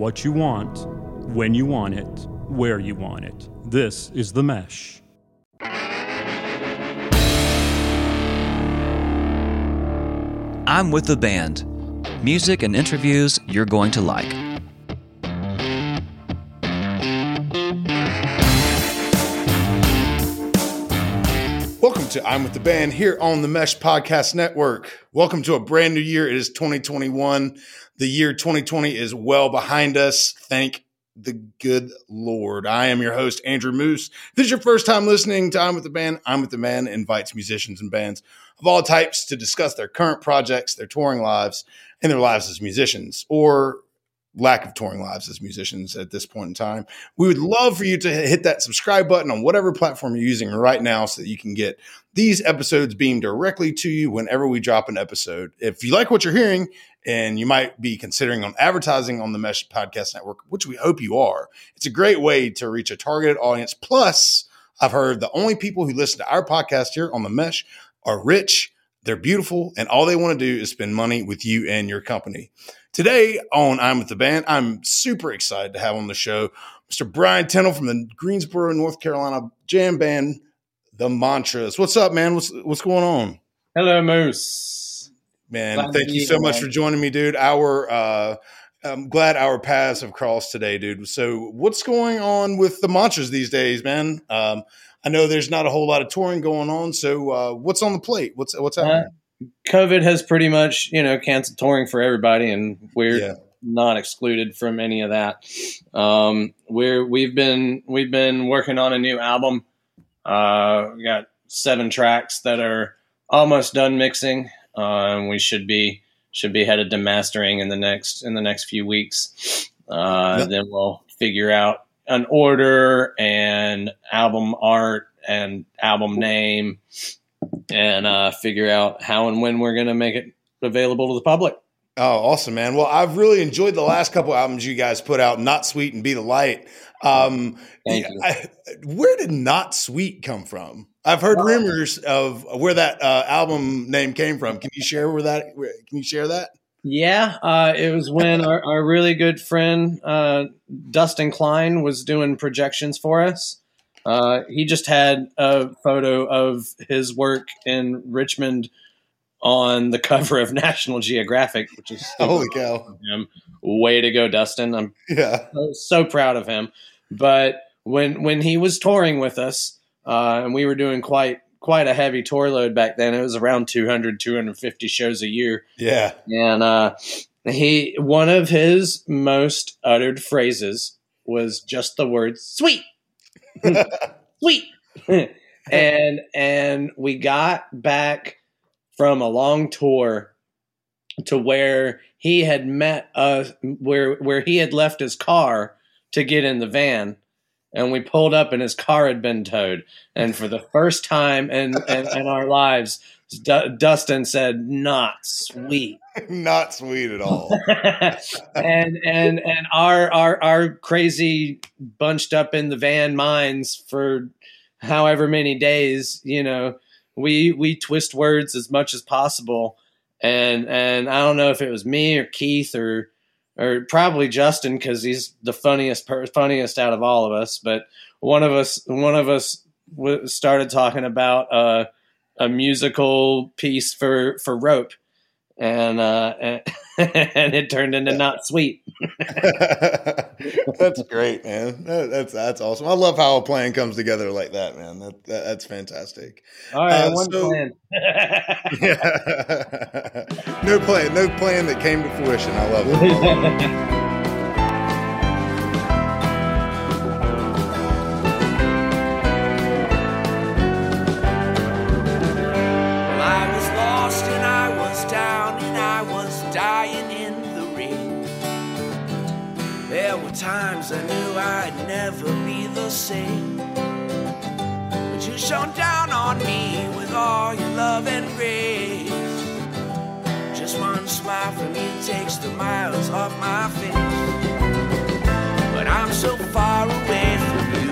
what you want, when you want it, where you want it. This is The Mesh. I'm with the band. Music and interviews you're going to like. Welcome to I'm with the band here on the Mesh Podcast Network. Welcome to a brand new year. It is 2021. The year 2020 is well behind us. Thank the good Lord. I am your host, Andrew Moose. If this is your first time listening to I'm with the band. I'm with the band invites musicians and bands of all types to discuss their current projects, their touring lives, and their lives as musicians, or lack of touring lives as musicians at this point in time. We would love for you to hit that subscribe button on whatever platform you're using right now so that you can get these episodes beamed directly to you whenever we drop an episode. If you like what you're hearing and you might be considering on advertising on the Mesh Podcast Network, which we hope you are, it's a great way to reach a targeted audience. Plus, I've heard the only people who listen to our podcast here on the Mesh are rich, they're beautiful, and all they want to do is spend money with you and your company. Today on I'm with the band, I'm super excited to have on the show Mr. Brian Tennell from the Greensboro, North Carolina jam band, The Mantras. What's up, man? What's what's going on? Hello, Moose. Man, Glad thank you so here, much man. for joining me, dude. Our uh I'm glad our paths have crossed today, dude. So, what's going on with the mantras these days, man? Um, I know there's not a whole lot of touring going on. So, uh, what's on the plate? What's what's Uh, happening? COVID has pretty much, you know, canceled touring for everybody, and we're Yeah. not excluded from any of that. Um, we're we've been we've been working on a new album. Uh, we got seven tracks that are almost done mixing, uh, and we should be should be headed to mastering in the next in the next few weeks. Uh, Yeah. Then we'll figure out an order and album art and album name and uh, figure out how and when we're going to make it available to the public. Oh, awesome, man. Well, I've really enjoyed the last couple albums you guys put out, Not Sweet and Be the Light. Um, Thank you. I- where did Not Sweet come from? I've heard rumors of where that uh, album name came from. Can you share where that? Where, can you share that? Yeah, uh, it was when our, our really good friend uh, Dustin Klein was doing projections for us. Uh, he just had a photo of his work in Richmond on the cover of National Geographic, which is Holy cow! him. Way to go, Dustin! I'm Yeah, so proud of him. But when when he was touring with us, uh, and we were doing quite quite a heavy tour load back then, it was around 200, 250 shows a year. yeah. And uh, he one of his most uttered phrases was just the word "sweet, sweet," and and we got back from a long tour to where he had met us where where he had left his car to get in the van. And we pulled up and his car had been towed. And for the first time in in, in our lives Du- Dustin said not sweet Not sweet at all. and and and our our our crazy bunched up in the van minds for however many days you know we we twist words as much as possible and and i don't know if it was me or keith or or probably justin because he's the funniest per- funniest out of all of us but one of us one of us w- started talking about uh, a musical piece for for rope and uh and, and it turned into not sweet that's great, man. That- That's that's awesome. I love how a plan comes together like that, man. That, that that's fantastic. all right Uh, one so- plan Yeah. no plan, no plan that came to fruition. I love it. Same. But you shone down on me with all your love and grace. Just one smile from you takes the miles off my face. But I'm so far away from you.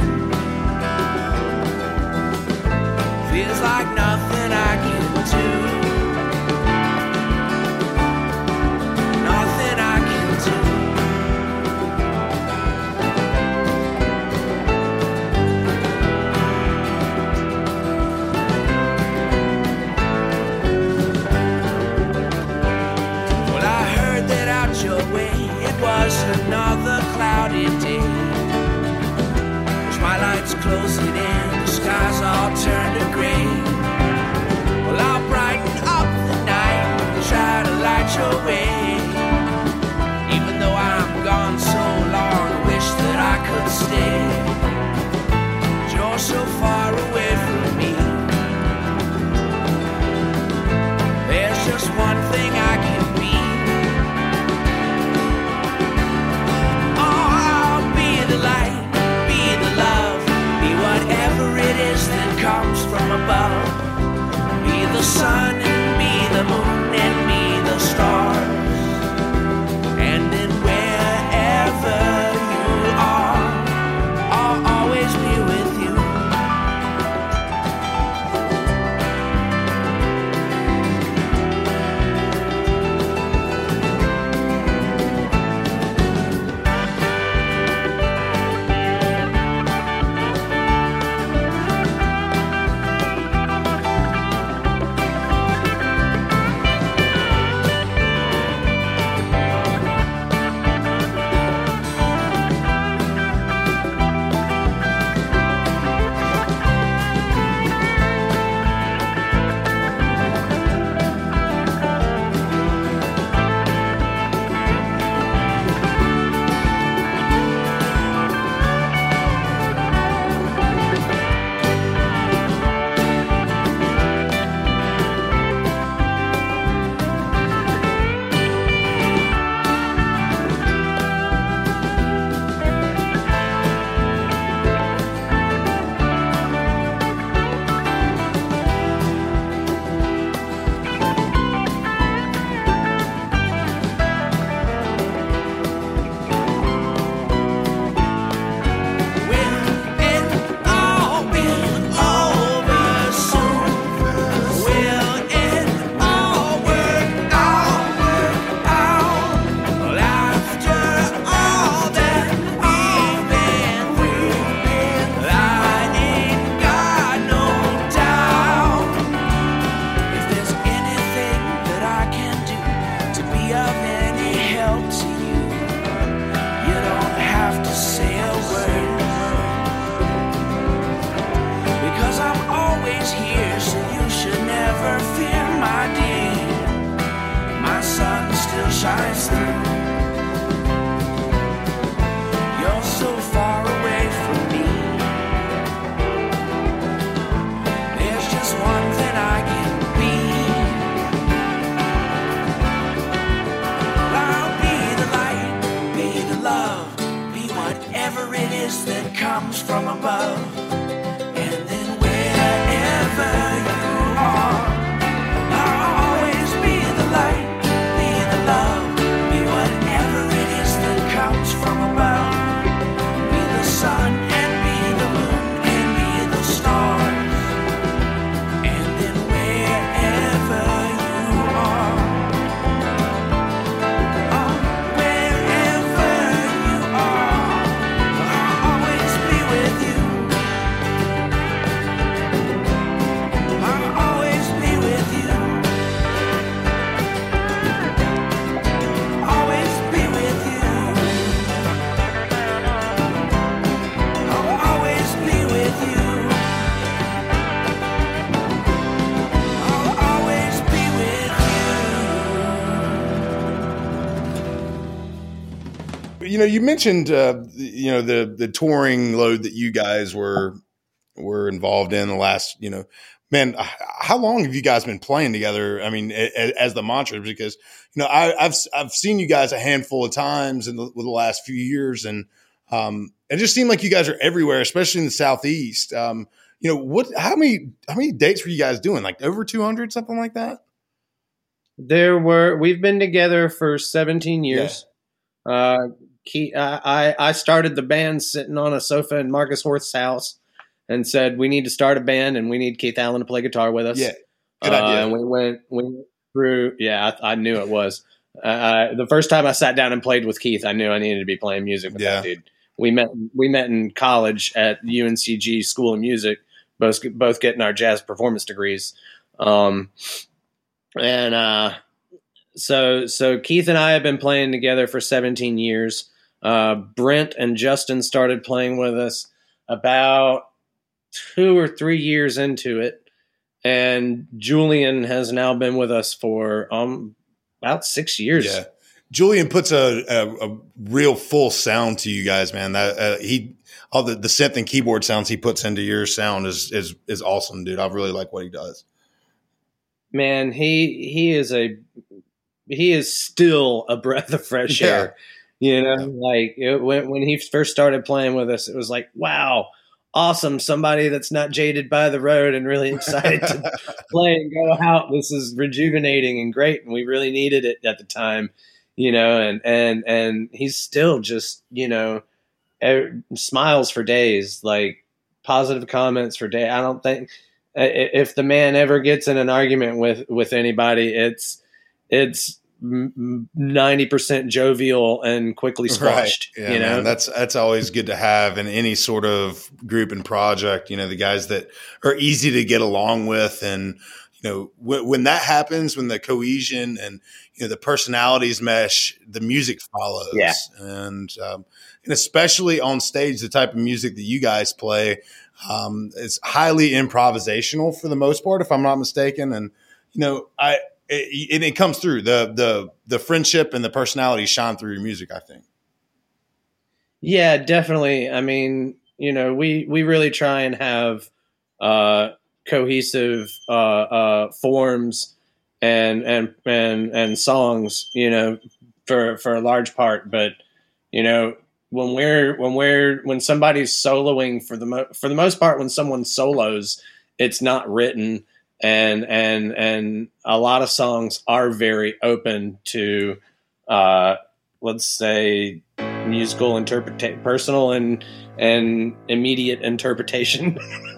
Feels like nothing I can you. know, you mentioned uh, you know the the touring load that you guys were were involved in the last you know man how long have you guys been playing together i mean as the mantra because you know I, i've i've seen you guys a handful of times in the, the last few years and um it just seemed like you guys are everywhere especially in the southeast um you know what how many how many dates were you guys doing like over 200 something like that There were we've been together for 17 years. Uh, Ke- I I I started the band sitting on a sofa in Marcus Horth's house, and said we need to start a band and we need Keith Allen to play guitar with us. yeah good Uh, idea And we went we went through. Yeah, I, I knew it was. Uh, the first time I sat down and played with Keith, I knew I needed to be playing music with Yeah. that dude. We met we met in college at UNCG School of Music, both both getting our jazz performance degrees. Um, and uh, so so Keith and I have been playing together for 17 years. Uh, Brent and Justin started playing with us about two or three years into it, and Julian has now been with us for um about six years. Yeah. Julian puts a, a, a real full sound to you guys, man. That uh, he all the, the synth and keyboard sounds he puts into your sound is is is awesome, dude. I really like what he does. Man, he he is a he is still a breath of fresh Yeah. air. You know, Yeah. like it, when when he first started playing with us, it was like, wow, awesome! Somebody that's not jaded by the road and really excited to play and go out. This is rejuvenating and great, and we really needed it at the time. You know, and and and he's still just you know eh, smiles for days, like positive comments for day. I don't think if the man ever gets in an argument with with anybody, it's it's ninety percent jovial and quickly squashed. Yeah, you know, man, that's that's always good to have in any sort of group and project. You know, the guys that are easy to get along with, and you know, when, when that happens, when the cohesion and you know the personalities mesh, the music follows. Yeah. and um, and especially on stage, the type of music that you guys play um, is highly improvisational for the most part, if I'm not mistaken. And you know, I it, and it comes through the the the friendship and the personality shine through your music. I think. Yeah, definitely. I mean, you know, we we really try and have uh, cohesive uh, uh, forms and and and and songs, you know, for for a large part. But you know, when we're when we're when somebody's soloing for the mo- for the most part, when someone solos, it's not written, and and and a lot of songs are very open to, uh, let's say, musical interpretation, personal and and immediate interpretation.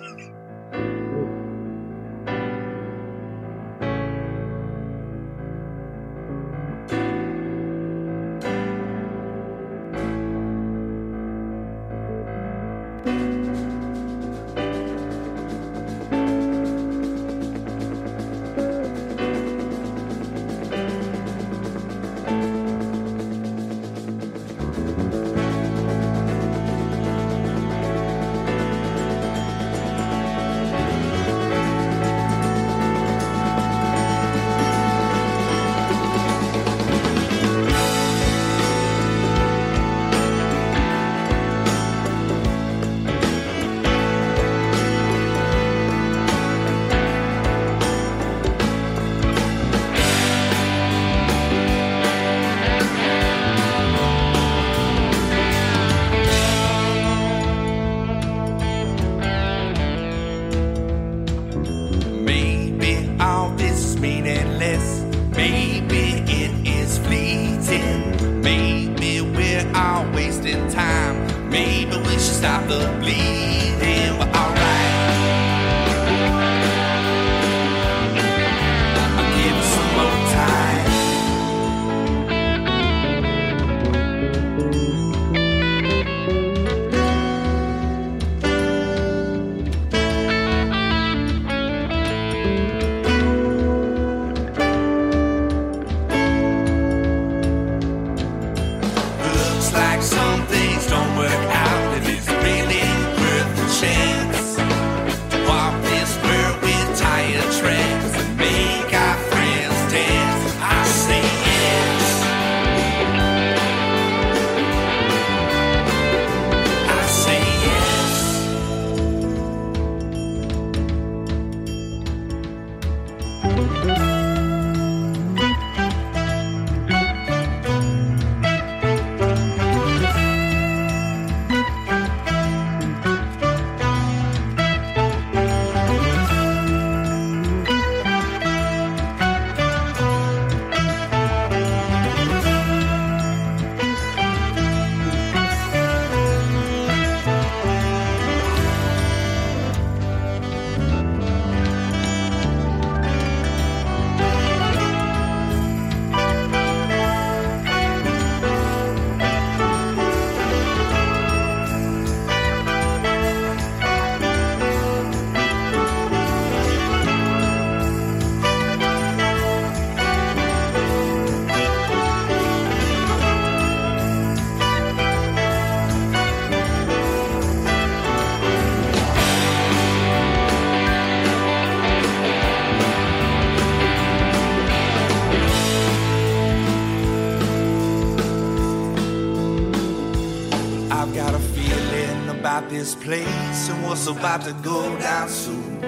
place about to go down soon.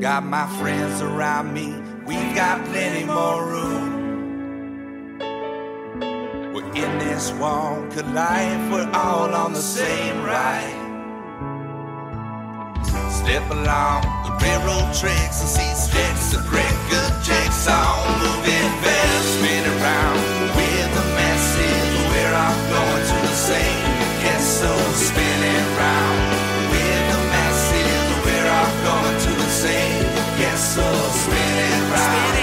Got my friends around me, we've got plenty more room. We're in this walk of life, we're all on the same ride. Step along the railroad tracks and see sticks to break good jigsaw. Moving fast, spin around with the masses. We're all going to the same castle, spinning round so sweet.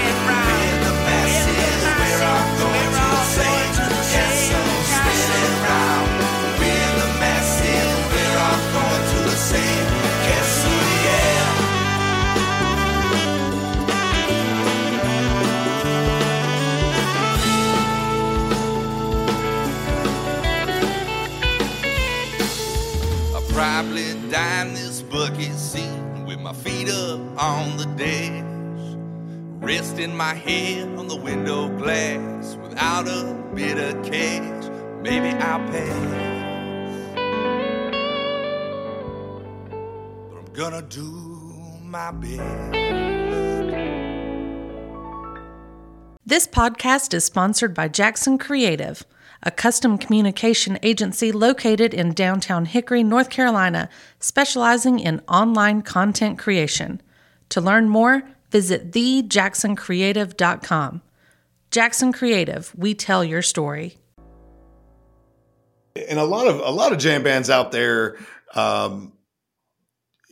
Resting my head on the window glass without a bit of cash. Maybe I'll pass, but I'm gonna do my best. This podcast is sponsored by Jackson Creative, a custom communication agency located in downtown Hickory, North Carolina, specializing in online content creation. To learn more, visit thejacksoncreative.com. Jackson Creative, we tell your story. and a lot of a lot of jam bands out there um,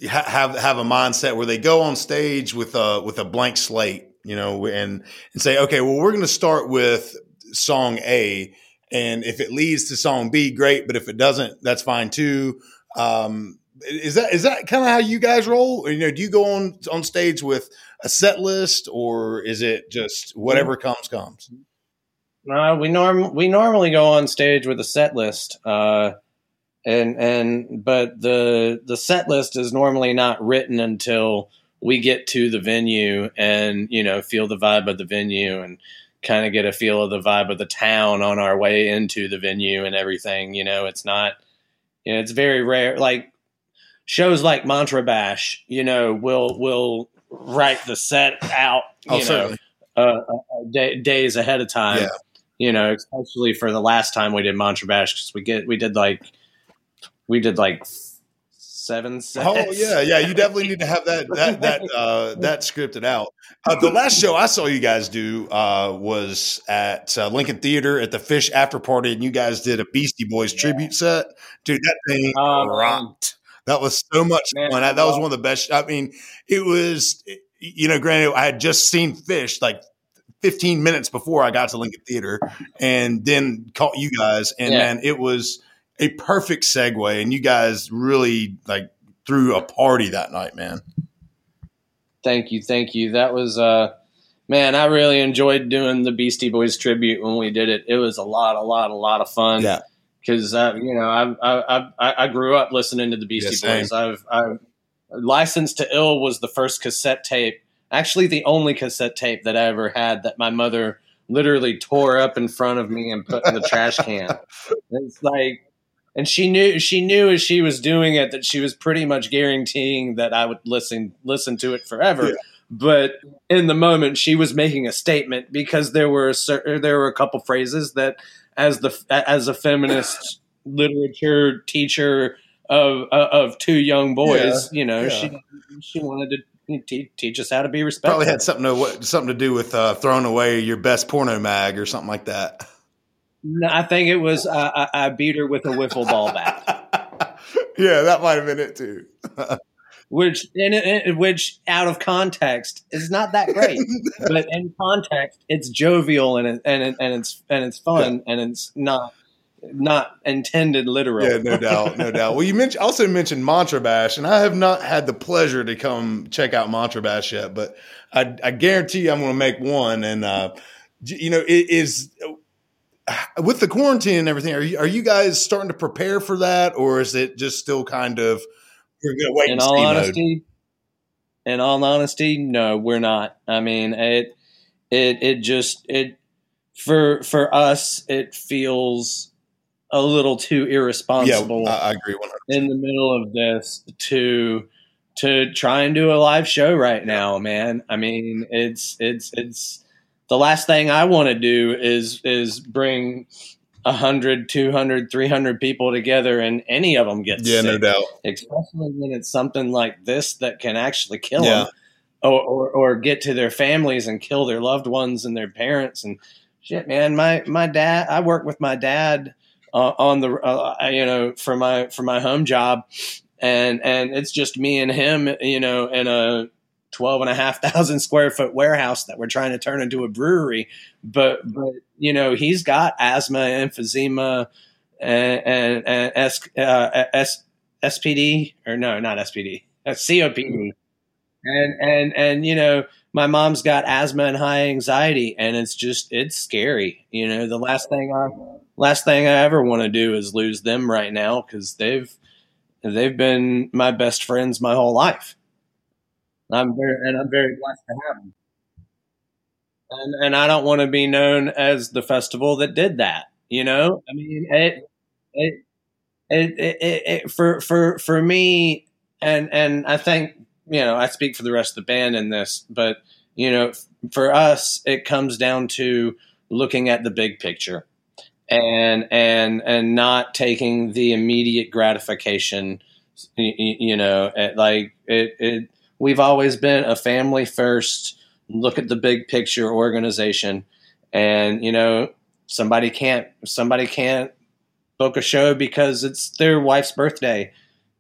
have have a mindset where they go on stage with a with a blank slate, you know, and and say, okay, well, we're going to start with song A, and if it leads to song B, great, but if it doesn't, that's fine too. Um, is that is that kind of how you guys roll? Or, you know, do you go on on stage with a set list, or is it just whatever comes comes? Uh, we norm we normally go on stage with a set list, uh, and and but the the set list is normally not written until we get to the venue and you know feel the vibe of the venue and kind of get a feel of the vibe of the town on our way into the venue and everything. You know, it's not you know it's very rare like shows like Mantra Bash. You know, will will write the set out. You Oh, know, uh, uh, day, days ahead of time Yeah. you know, especially for the last time we did Mantra Bash because we get we did like we did like seven sets. Oh yeah, yeah. You definitely need to have that that that uh, that scripted out. Uh, the last show I saw you guys do uh, was at uh, Lincoln Theater at the Phish After Party, and you guys did a Beastie Boys tribute set. Dude, that thing Um, rocked. That was so much Man, fun. That, was one of the best. I mean, it was. You know, granted, I had just seen Phish like 15 minutes before I got to Lincoln Theater, and then caught you guys, and Yeah. man, it was a perfect segue. And you guys really like threw a party that night, man. Thank you, thank you. That was uh man, I really enjoyed doing the Beastie Boys tribute when we did it. It was a lot, a lot, a lot of fun. Yeah. Because uh, you know I, I I I grew up listening to the Beastie same. Boys. I've I've Licensed to Ill was the first cassette tape, actually the only cassette tape that I ever had that my mother literally tore up in front of me and put in the trash can. It's like, and she knew she knew as she was doing it that she was pretty much guaranteeing that I would listen listen to it forever. Yeah. But in the moment, she was making a statement because there were a there were a couple phrases that, as the as a feminist literature teacher of of two young boys, you know, yeah. she she wanted to te- teach us how to be respectful. Probably had something to something to do with uh, throwing away your best porno mag or something like that. No, I think it was uh, I, I beat her with a wiffle ball bat, yeah, that might have been it too. which in, in, which out of context is not that great, but in context it's jovial and it, and it, and it's and it's fun and it's not not intended literal. Yeah, no doubt, no doubt. Well, you mentioned also mentioned Mantra Bash, and I have not had the pleasure to come check out Mantra Bash yet, but I, I guarantee you I'm going to make one. And uh, you know, it is with the quarantine and everything. Are you are you guys starting to prepare for that, or is it just still kind of we're going to wait in all see mode? honesty, in all honesty, no, we're not. I mean, it it it just it for for us it feels a little too Yeah, irresponsible I, I agree. 100. in the middle of this to to try and do a live show right now, man. I mean, it's it's it's the last thing I want to do is is bring 100, 200, 300 people together and any of them gets Yeah, no doubt. especially when it's something like this that can actually kill Yeah. them or, or or get to their families and kill their loved ones and their parents and shit man my my dad I work with my dad uh, on the uh, you know for my for my home job and and it's just me and him you know in a 12 and a half thousand square foot warehouse that we're trying to turn into a brewery. But but you know he's got asthma emphysema and and, and S, uh, S, spd or no not spd uh, copd and and and you know my mom's got asthma and high anxiety and it's just it's scary. You know the last thing i last thing i ever want to do is lose them right now because they've they've been my best friends my whole life i'm very and i'm very blessed to have them. And and i don't want to be known as the festival that did that you know? I mean it it it, it, for for for me and and i think you know i speak for the rest of the band in this but you know for us it comes down to looking at the big picture and and and not taking the immediate gratification you know like it, it we've always been a family first look at the big picture organization. And you know somebody can't somebody can't book a show because it's their wife's birthday.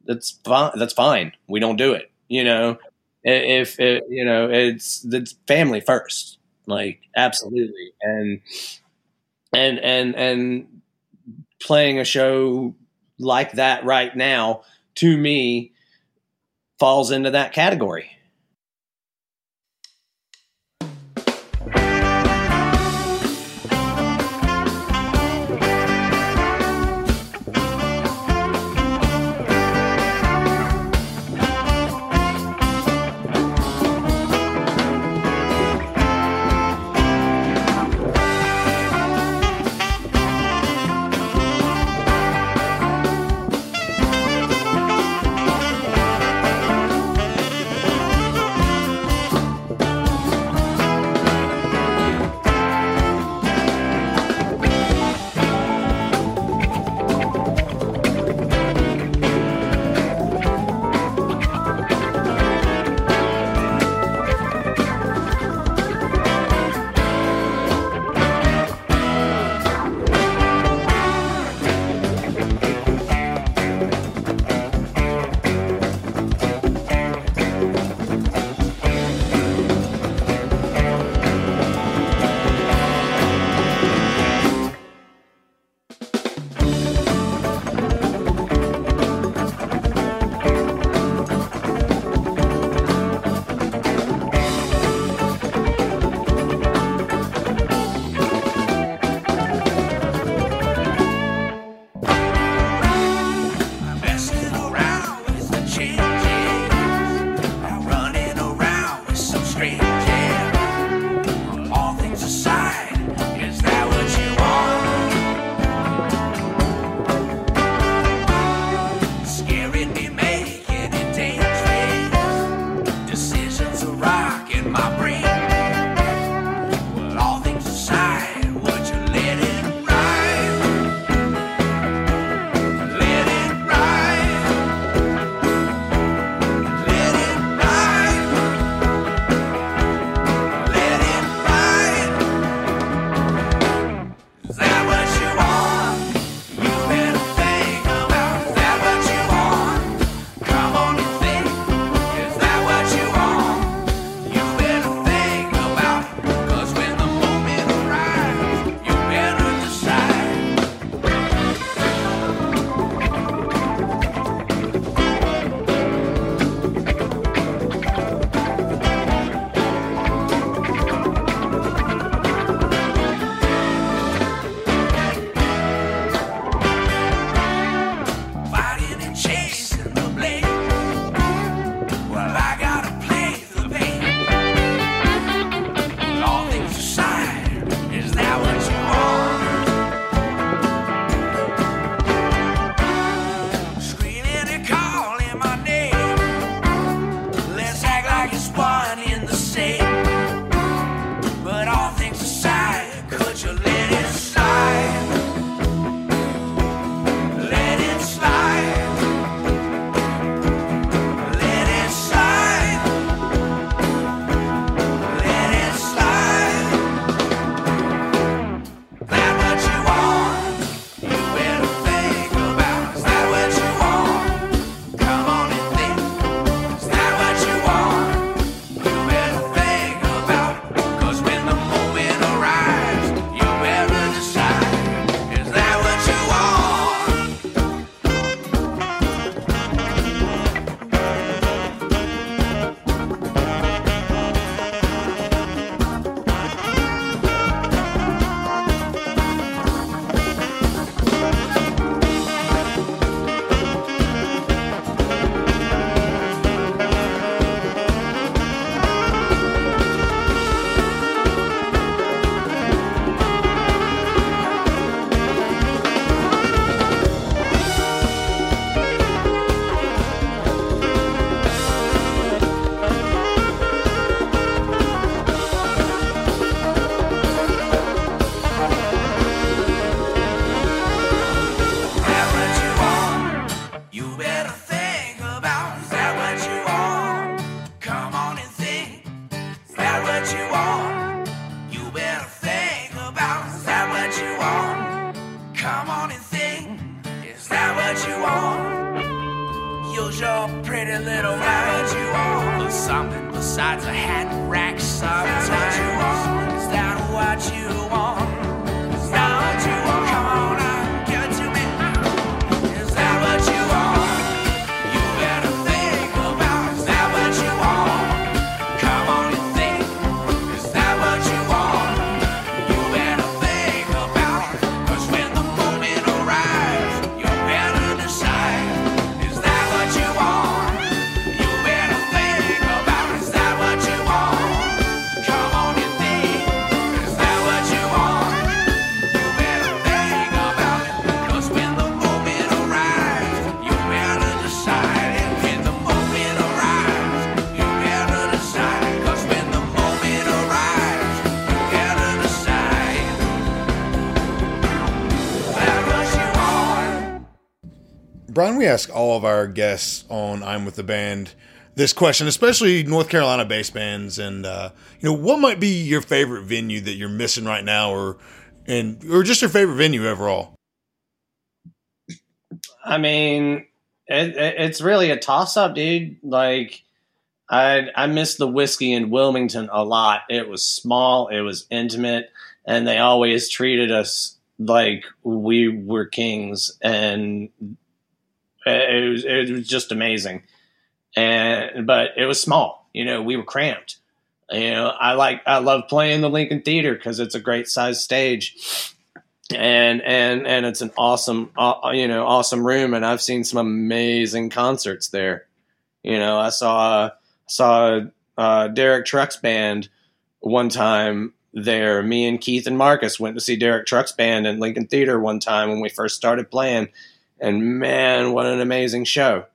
That's fine that's fine. We don't do it you know? If it, you know it's it's family first like absolutely. And and and and playing a show like that right now to me falls into that category we ask all of our guests on I'm with the band this question, especially North Carolina based bands, and uh, you know what might be your favorite venue that you're missing right now, or and or just your favorite venue overall. I mean, it, it, it's really a toss up, dude. Like, I I miss the whiskey in Wilmington a lot. It was small, it was intimate, and they always treated us like we were kings, and it was it was just amazing. And but it was small, you know. We were cramped. You know, I like I love playing the Lincoln Theater because it's a great size stage and and and it's an awesome uh, you know awesome room and i've seen some amazing concerts there you know i saw saw uh, derek trucks band one time there me and keith and marcus went to see derek trucks band in lincoln theater one time when we first started playing and man what an amazing show.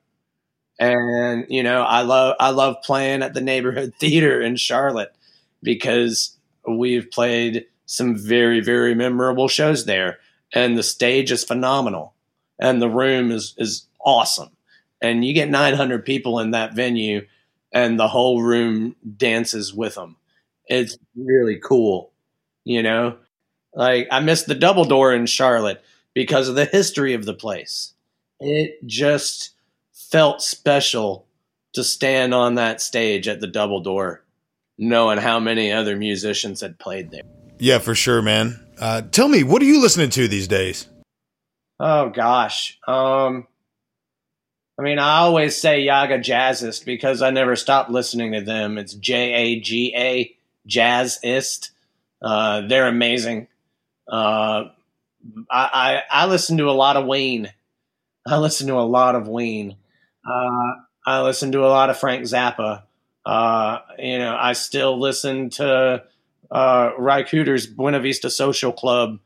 And you know i love i love playing at the neighborhood theater in charlotte because we've played some very very memorable shows there. And the stage is phenomenal. And the room is is awesome. And you get 900 people in that venue and the whole room dances with them. It's really cool you know? Like i missed the double door in charlotte because of the history of the place it just felt special to stand on that stage at the double door knowing how many other musicians had played there Yeah, for sure, man. Uh, tell me, what are you listening to these days? Oh gosh. Um I mean, I always say Jaga Jazzist because I never stopped listening to them. It's J A G A Jazzist. Uh, they're amazing. Uh, I, I I listen to a lot of Wayne. I listen to a lot of Wayne. Uh, I listen to a lot of Frank Zappa. Uh, you know, I still listen to uh, Ry Cooder's Buena Vista Social Club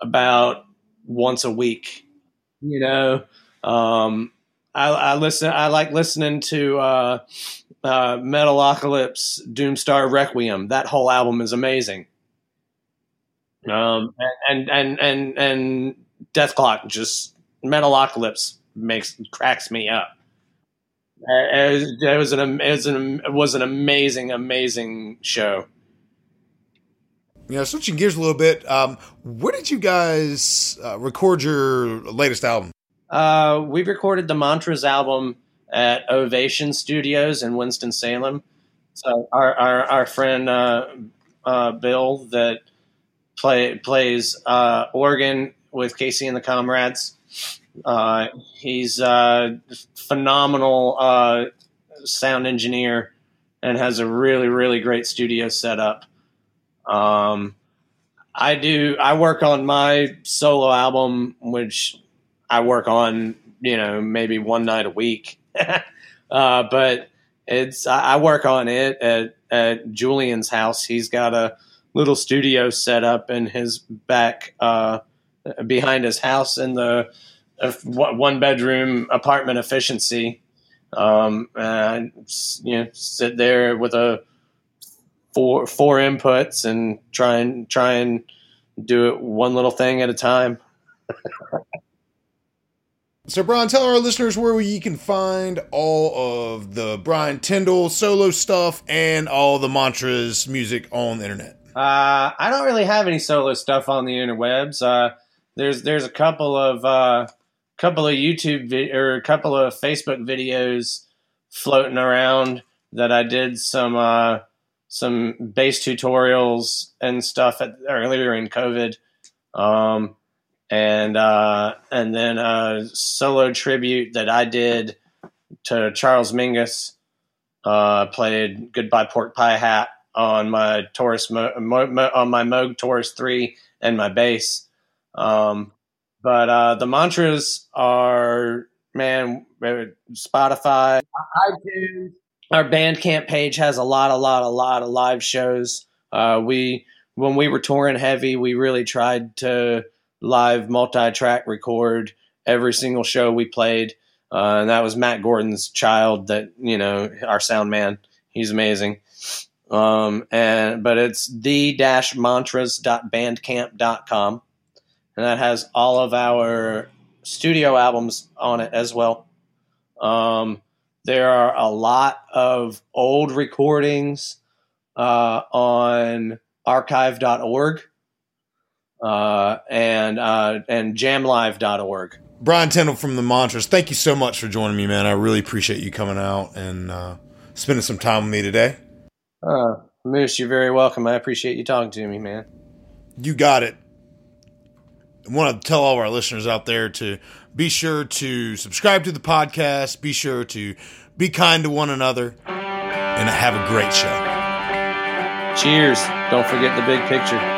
about once a week. You know, um, I, I listen. I like listening to uh, uh, Metalocalypse, Doomstar Requiem. That whole album is amazing. Um, and and and and Dethklok just Metalocalypse makes cracks me up. Uh, It was, it was an it was an it was an amazing amazing show. You know, switching gears a little bit. Um, where did you guys uh, record your latest album? Uh, we recorded the Mantras album at Ovation Studios in Winston Salem. So our our, our friend uh, uh, Bill that play plays uh, organ with Casey and the Comrades. Uh, he's a phenomenal uh, sound engineer and has a really really great studio setup. Um, I do. I work on my solo album, which I work on, you know, maybe one night a week. uh, but it's I I work on it at at Julian's house. He's got a little studio set up in his back uh, behind his house in the uh, one bedroom apartment efficiency. Um, and you know, sit there with a four four inputs and try and try and do it one little thing at a time. So, Brian, tell our listeners where you can find all of the Brian Tyndall solo stuff and all the mantras music on the internet. Uh, I don't really have any solo stuff on the interwebs. Uh, there's there's a couple of uh, couple of YouTube vi- or a couple of Facebook videos floating around that I did some uh, some bass tutorials and stuff at, earlier in COVID, um, and uh, and then a solo tribute that I did to Charles Mingus. Uh, played "Goodbye Pork Pie Hat" on my Taurus Mo- Mo- on my Moog Taurus three and my bass. Um, but uh, the mantras are man, Spotify, iTunes. Our Bandcamp page has a lot, a lot, a lot of live shows. Uh, we when we were touring heavy, we really tried to live multi-track record every single show we played, uh, and that was Matt Gordon's child. That you know, our sound man, he's amazing. Um, and but it's the dash mantras.bandcamp.com and that has all of our studio albums on it as well. Um, there are a lot of old recordings uh, on archive.org uh, and uh, and jamlive.org. Brian Tyndall from the Mantras, thank you so much for joining me, man. I really appreciate you coming out and uh, spending some time with me today. Uh, Moose, you're very welcome. I appreciate you talking to me, man. You got it. I want to tell all of our listeners out there to be sure to subscribe to the podcast, be sure to be kind to one another, and have a great show. Cheers. Don't forget the big picture.